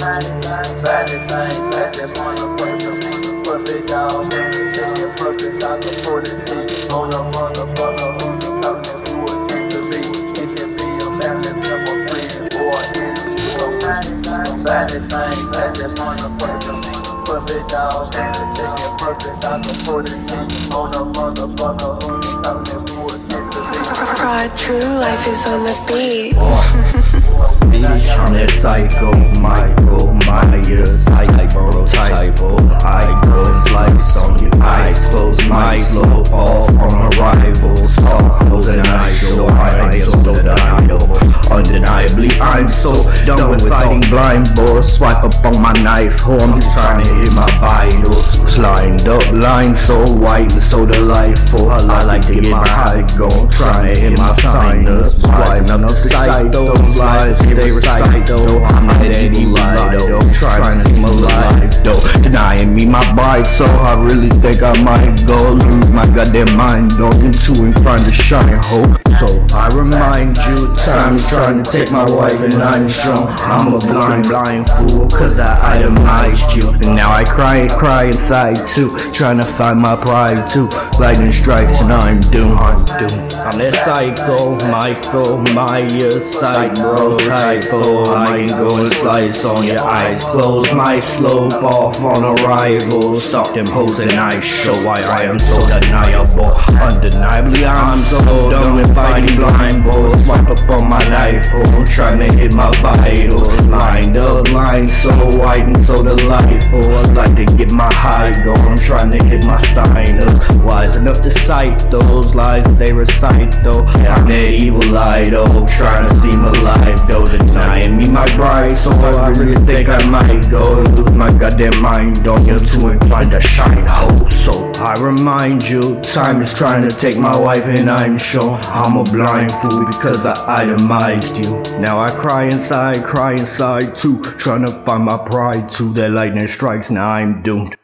Bad that motherfucker, puppet dog, man, say you puppet, I can put it in on a motherfucker who you talking to a tend to be. It can be a family member, friend, or enemy. So bad thing, bad that motherfucker, puppet dog, man, say you puppet, I can put it in on a motherfucker who you talking to a tend to Prod True Life is on the beat. Bitch, I'm psycho, Michael Myers, typo. I go slice on your eyes, close my slow off on arrival. Stop closing eyes, show I am so undeniable. Undeniably, I'm so done with fighting blind boys. Swipe up on my knife, oh, I'm trying to hit my vitals. Up, line so white and so delightful. I like to get my high going, trying to hit my sinus. Wise enough to cite those lies they recite though. I'm not evil though, trying to see my life though. Denying me my bride, so I really think I might go lose my goddamn mind though. Into and find a shine hope. So I remind you, time's trying to take my wife and I'm strong. I'm a blind, blind fool, cause I itemized you. And now I cry, cry inside too, trying to find my pride too. Lightning strikes and I'm doomed. I'm doomed. I'm that psycho, Michael Myers, psycho, typo. I can go and slice on your eyes. Close my slope off on arrival. Stop them hoes and I show why I am so deniable. Undeniably, I'm so done with fighting blind boys. Swipe up on my knife, oh, trying to hit my vitals. Lined up, line so white and so delightful. I like to get my high going, trying to hit my sinus. Wise enough to cite those lies they recite though. I'm that evil eye though, trying to seem alive though. Denying my bride, so I really think I might go and lose my goddamn mind on you to and find a shine hole. So I remind you, time is trying to take my wife and I'm sure I'm a blind fool because I itemized you. Now I cry inside, cry inside too, trying to find my pride too. That lightning strikes, now I'm doomed.